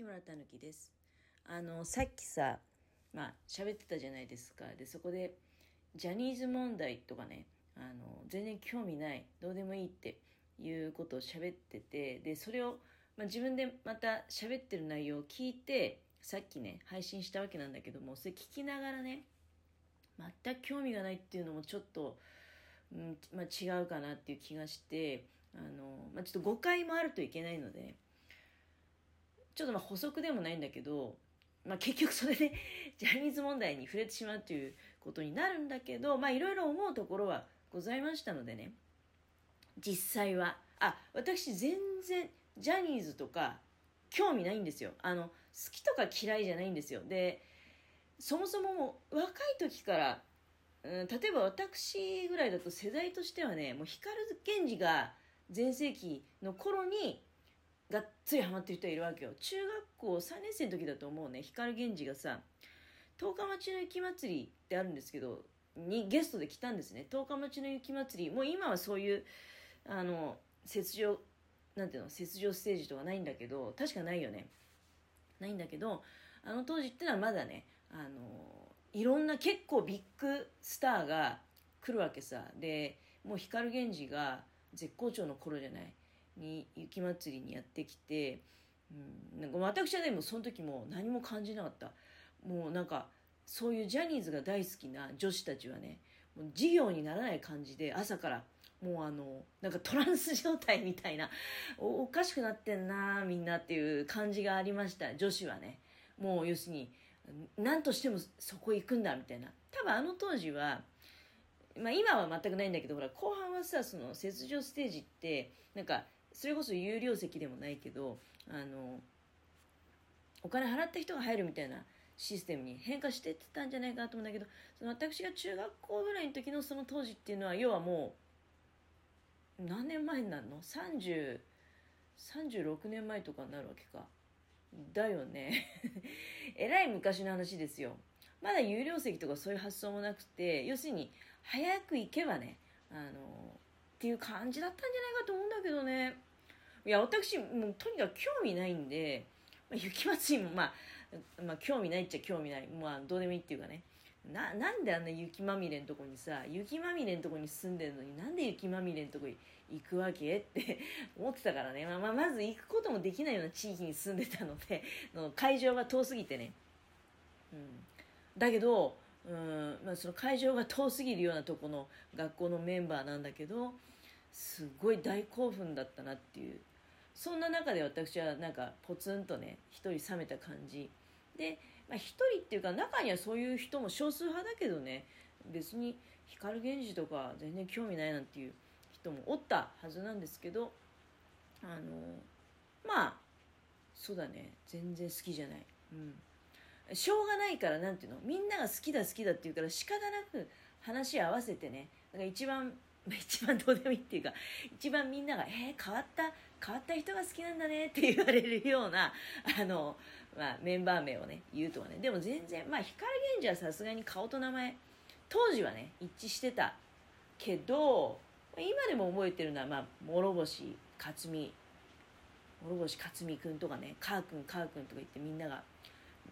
木村たぬきです。あのさっきさまあ喋ってたじゃないですか。でそこでジャニーズ問題とかねあの全然興味ないどうでもいいっていうことを喋っててでそれを、まあ、自分でまた喋ってる内容を聞いてさっきね配信したわけなんだけどもそれ聞きながらね全く興味がないっていうのもちょっと、うんまあ、違うかなっていう気がしてあの、まあ、ちょっと誤解もあるといけないので、ねちょっとまあ補足でもないんだけど、まあ、結局それで ジャニーズ問題に触れてしまうということになるんだけど、まあいろいろ思うところはございましたのでね、実際は、あ、私全然ジャニーズとか興味ないんですよ。あの、好きとか嫌いじゃないんですよ。で、そもそもも若い時から、うん、例えば私ぐらいだと世代としてはね、もう光源氏が全盛期の頃にがっつりハマってる人いるわけよ。中学校3年生の時だと思うね、光源氏がさ、十日町の雪まつりってあるんですけど、にゲストで来たんですね。十日町の雪まつり。もう今はそういう、あの、雪上、なんていうの、雪上ステージとかないんだけど、確かないよね。ないんだけど、あの当時ってのはまだね、あの、いろんな結構ビッグスターが来るわけさ。で、もう光源氏が絶好調の頃じゃない？に雪まつりにやってきて、うん、なんか私はでもその時も何も感じなかった。もうなんかそういうジャニーズが大好きな女子たちはねもう授業にならない感じで朝からもうあのなんかトランス状態みたいなおかしくなってんなみんなっていう感じがありました。女子はね。もう要するに何としてもそこ行くんだみたいな。多分あの当時はまあ今は全くないんだけどほら後半はさその雪上ステージってなんかそれこそ有料席でもないけどあのお金払った人が入るみたいなシステムに変化してってたんじゃないかなと思うんだけどその私が中学校ぐらいの時のその当時っていうのは要はもう何年前になるの ?30 36年前とかになるわけか。だよね。えらい昔の話ですよ。まだ有料席とかそういう発想もなくて要するに早く行けばねあのっていう感じだったんじゃないかと思うんだけどね。いや、私、もうとにかく興味ないんで、まあ、雪まつりも、まあ、まあ、興味ないっちゃ興味ない。まあ、どうでもいいっていうかね。な、なんであんな雪まみれんとこにさ、雪まみれんとこに住んでるのになんで雪まみれんとこに行くわけって 思ってたからね。まあ、まあ、まず行くこともできないような地域に住んでたので、の会場が遠すぎてね。うん。だけど、うんまあ、その会場が遠すぎるようなとこの学校のメンバーなんだけどすごい大興奮だったなっていう。そんな中で私はなんかポツンとね一人冷めた感じ。で、まあ、一人っていうか中にはそういう人も少数派だけどね別に光源氏とか全然興味ないなんていう人もおったはずなんですけどあのまあそうだね。全然好きじゃない。うん。しょうがないから、なんていうのみんなが好きだ好きだって言うから仕方なく話合わせてね、だから一番、一番どうでもいいっていうか、一番みんなが、えー、変わった、変わった人が好きなんだねって言われるような、あの、まあ、メンバー名をね、言うとかね。でも全然、まあ、光源氏はさすがに顔と名前、当時はね、一致してたけど、今でも覚えてるのは、まあ、諸星克美、諸星克美くんとかね、カーくん、カーくんとか言ってみんなが、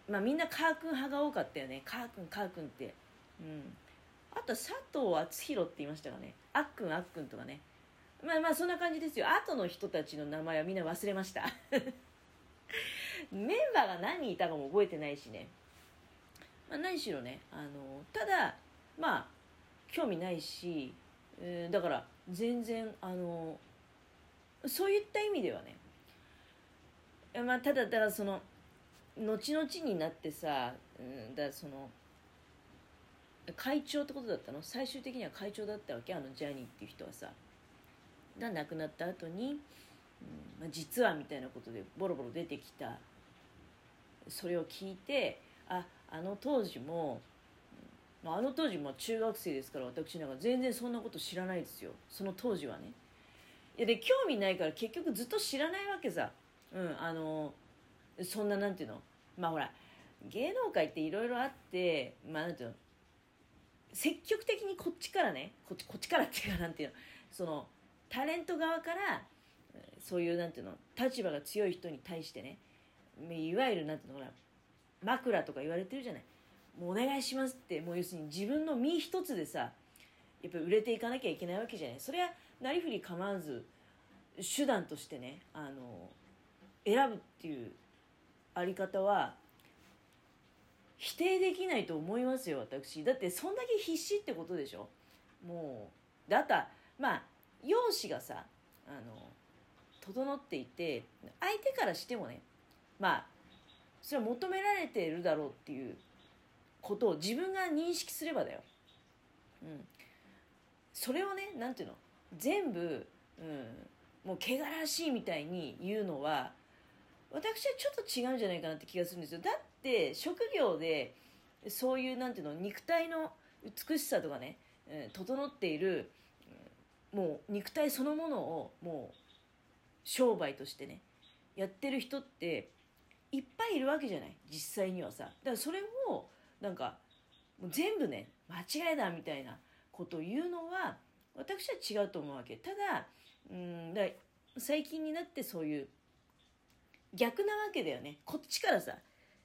まあみんなカー君派が多かったよね。カー君、カー君って。うん。あと佐藤敦弘って言いましたかね。あっくん、あっくんとかね。まあまあそんな感じですよ。後の人たちの名前はみんな忘れました。メンバーが何人いたかも覚えてないしね。まあ何しろね、あの、ただ、まあ、興味ないし、えー、だから全然、あの、そういった意味ではね、まあただた、だその、後々になってさ、うん、だその会長ってことだったの？最終的には会長だったわけ？あのジャニーっていう人はさ。が亡くなった後に、うんまあ、実はみたいなことでボロボロ出てきた。それを聞いてああの当時も、まあ、あの当時も中学生ですから私なんか全然そんなこと知らないですよ。その当時はね。いやで興味ないから結局ずっと知らないわけさ。うんあのそんななんていうの？まあほら芸能界っていろいろあってまあなんていうの積極的にこっちからねこっちこっちからっていうかなんていうのそのタレント側からそういうなんていうの立場が強い人に対してねいわゆるなんていうのかな枕とか言われてるじゃない。もうお願いしますってもう要するに自分の身一つでさやっぱり売れていかなきゃいけないわけじゃない。それはなりふり構わず手段としてねあの選ぶっていうあり方は否定できないと思いますよ私だってそんだけ必死ってことでしょ？もうだったまあ容姿がさあの整っていて相手からしてもねまあそれは求められてるだろうっていうことを自分が認識すればだよ。うん。それをね、なんていうの？全部、うん、もう汚らしいみたいに言うのは、私はちょっと違うんじゃないかなって気がするんですよ。だって、職業で、そういう、なんていうの、肉体の美しさとかね、うん、整っている、もう肉体そのものを、もう、商売としてね、やってる人って、いっぱいいるわけじゃない実際にはさ。だからそれを、なんかもう全部ね間違いだみたいなことを言うのは私は違うと思うわけただうんだ最近になってそういう逆なわけだよね。こっちからさ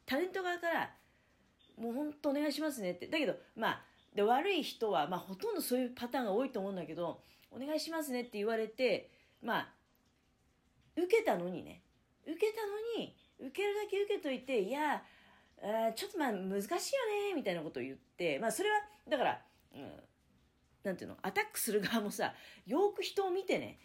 タレント側からもうほんとお願いしますねって。だけどまあで悪い人は、まあ、ほとんどそういうパターンが多いと思うんだけどお願いしますねって言われてまあ受けたのにね。受けたのに受けるだけ受けといていやあちょっとまあ難しいよねみたいなことを言ってまあそれはだから、うん、なんていうのアタックする側もさよく人を見てね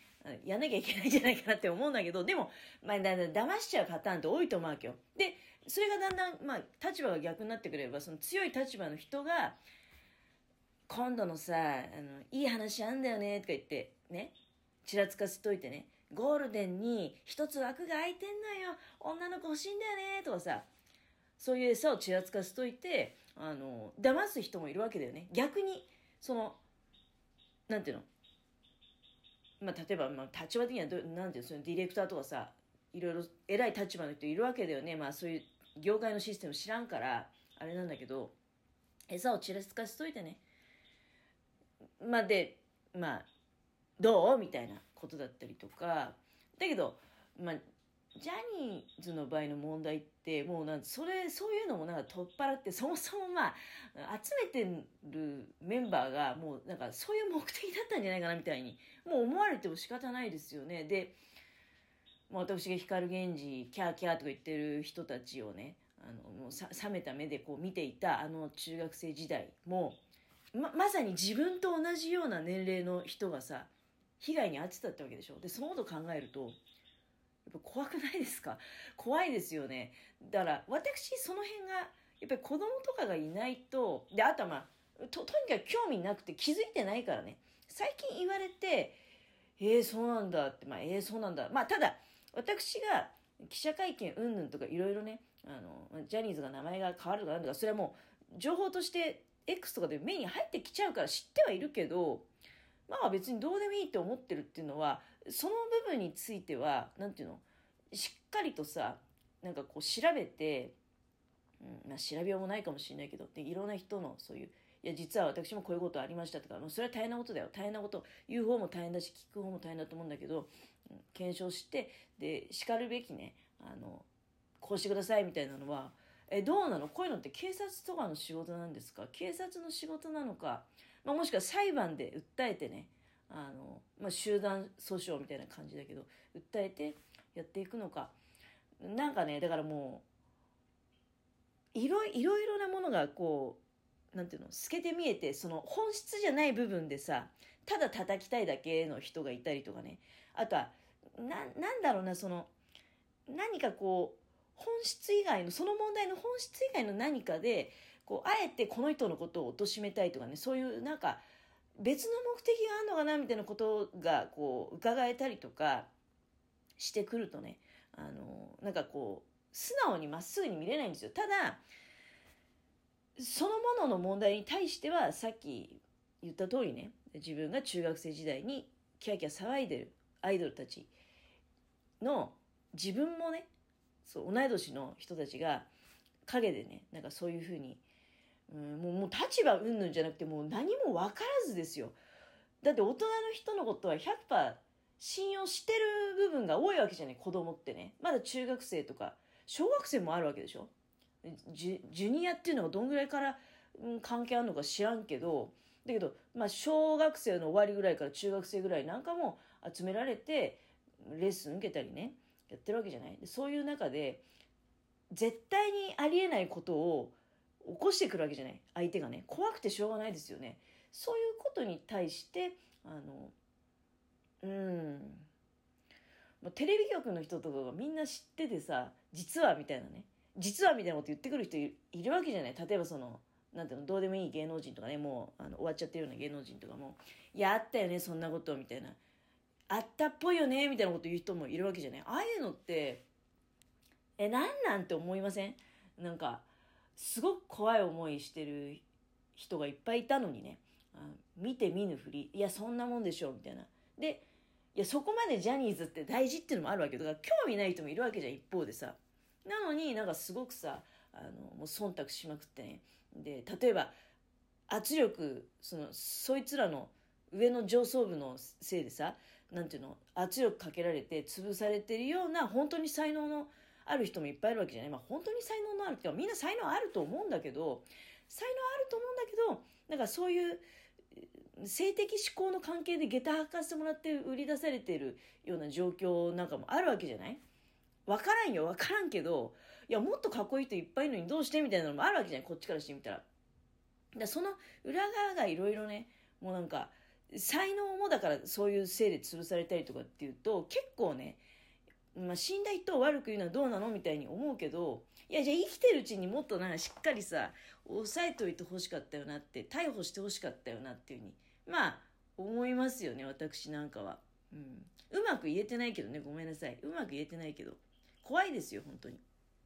やんなきゃいけないんじゃないかなって思うんだけどでも、まあ、だんだ騙しちゃうパターンって多いと思うわけよ。でそれがだんだん、まあ、立場が逆になってくればその強い立場の人が今度のさあのいい話あんだよねとか言ってねちらつかせといてねゴールデンに一つ枠が空いてんのよ。女の子欲しいんだよねとかさそういう餌をちらつかせといてあの騙す人もいるわけだよね。逆にそのなんていうの？まあ、例えば、まあ、立場的にはどなんていうそのディレクターとかさいろいろ偉い立場の人いるわけだよね。まあそういう業界のシステム知らんからあれなんだけど餌をちらつかしといてね。まあでまあどう？みたいなことだったりとか。だけどまあジャニーズの場合の問題ってもうなんそれそういうのもなんか取っ払ってそもそもまあ集めてるメンバーがもうなんかそういう目的だったんじゃないかなみたいにもう思われても仕方ないですよね。で、まあ、私が光源氏キャーキャーとか言ってる人たちをねあのもうさ冷めた目でこう見ていたあの中学生時代もままさに自分と同じような年齢の人がさ被害に遭ってたってわけでしょ。でそのこと考えるとっぱ怖くないですか？怖いですよね。だから私その辺がやっぱり子供とかがいないとであとはまあととにかく興味なくて気づいてないからね。最近言われてえー、そうなんだってまあえー、そうなんだ。まあただ私が記者会見うんぬんとかいろいろねあのジャニーズが名前が変わるとかなんとかそれはもう情報として X とかで目に入ってきちゃうから知ってはいるけどまあ別にどうでもいいと思ってるっていうのはその部分については何て言うのしっかりとさなんかこう調べて、うんまあ、調べようもないかもしれないけどでいろんな人のそういういや実は私もこういうことありましたとかもうそれは大変なことだよ。大変なこと言う方も大変だし聞く方も大変だと思うんだけど、うん、検証してでしかるべきねあのこうしてくださいみたいなのはえどうなの？こういうのって警察とかの仕事なんですか？警察の仕事なのか、まあ、もしくは裁判で訴えてねあの、まあ、集団訴訟みたいな感じだけど訴えてやっていくのか。なんかねだからもういろいろいろなものがこうなんていうの透けて見えてその本質じゃない部分でさただ叩きたいだけの人がいたりとかね。あとはななんだろうなその何かこう本質以外のその問題の本質以外の何かでこうあえてこの人のことを貶めたいとかねそういうなんか別の目的があるのかなみたいなことがこう伺えたりとかしてくるとねあのなんかこう素直にまっすぐに見れないんですよ。ただそのものの問題に対してはさっき言った通りね自分が中学生時代にキャキャ騒いでるアイドルたちの自分もねそう同い年の人たちが陰でねなんかそういうふうに、うん、もうもう立場うんぬんじゃなくてもう何も分からずですよ。だって大人の人のことは100%信用してる部分が多いわけじゃない子供ってね。まだ中学生とか小学生もあるわけでしょ？ジジュニアっていうのがどんぐらいから、うん、関係あるのか知らんけど。だけど、まあ、小学生の終わりぐらいから中学生ぐらいなんかも集められてレッスン受けたりねやってるわけじゃない？そういう中で絶対にありえないことを起こしてくるわけじゃない。相手がね。怖くてしょうがないですよね。そういうことに対してあのうん。テレビ局の人とかがみんな知っててさ実はみたいなね。実はみたいなこと言ってくる人いるわけじゃない。例えばそのなんていうのどうでもいい芸能人とかね。もうあの終わっちゃってるような芸能人とかも「いやあったよねそんなこと」みたいな「あったっぽいよね」みたいなこと言う人もいるわけじゃない。ああいうのってえなんなんて思いません？なんかすごく怖い思いしてる人がいっぱいいたのにね。あ見て見ぬふり。いやそんなもんでしょうみたいな。でいやそこまでジャニーズって大事っていうのもあるわけだから興味ない人もいるわけじゃん一方でさ。なのになんかすごくさあのもう忖度しまくってね。で例えば圧力そのそいつらの上の上層部のせいでさなんていうの圧力かけられて潰されてるような本当に才能のある人もいっぱいいるわけじゃない、まあ、本当に才能のある人はみんな才能あると思うんだけど才能あると思うんだけどなんかそういう性的思考の関係で下駄履かせてもらって売り出されてるような状況なんかもあるわけじゃない？分からんよ分からんけどいやもっとかっこいい人いっぱいいるのにどうしてみたいなのもあるわけじゃない？こっちからしてみたら。だその裏側がいろいろねもうなんか才能もだからそういうせいで潰されたりとかっていうと結構ね、まあ、死んだ人を悪く言うのはどうなのみたいに思うけどいやじゃあ生きてるうちにもっとなんかしっかりさ抑えといてほしかったよなって逮捕してほしかったよなっていうふうにまあ思いますよね私なんかは、うん、うまく言えてないけどねごめんなさい。うまく言えてないけど。怖いですよ本当に。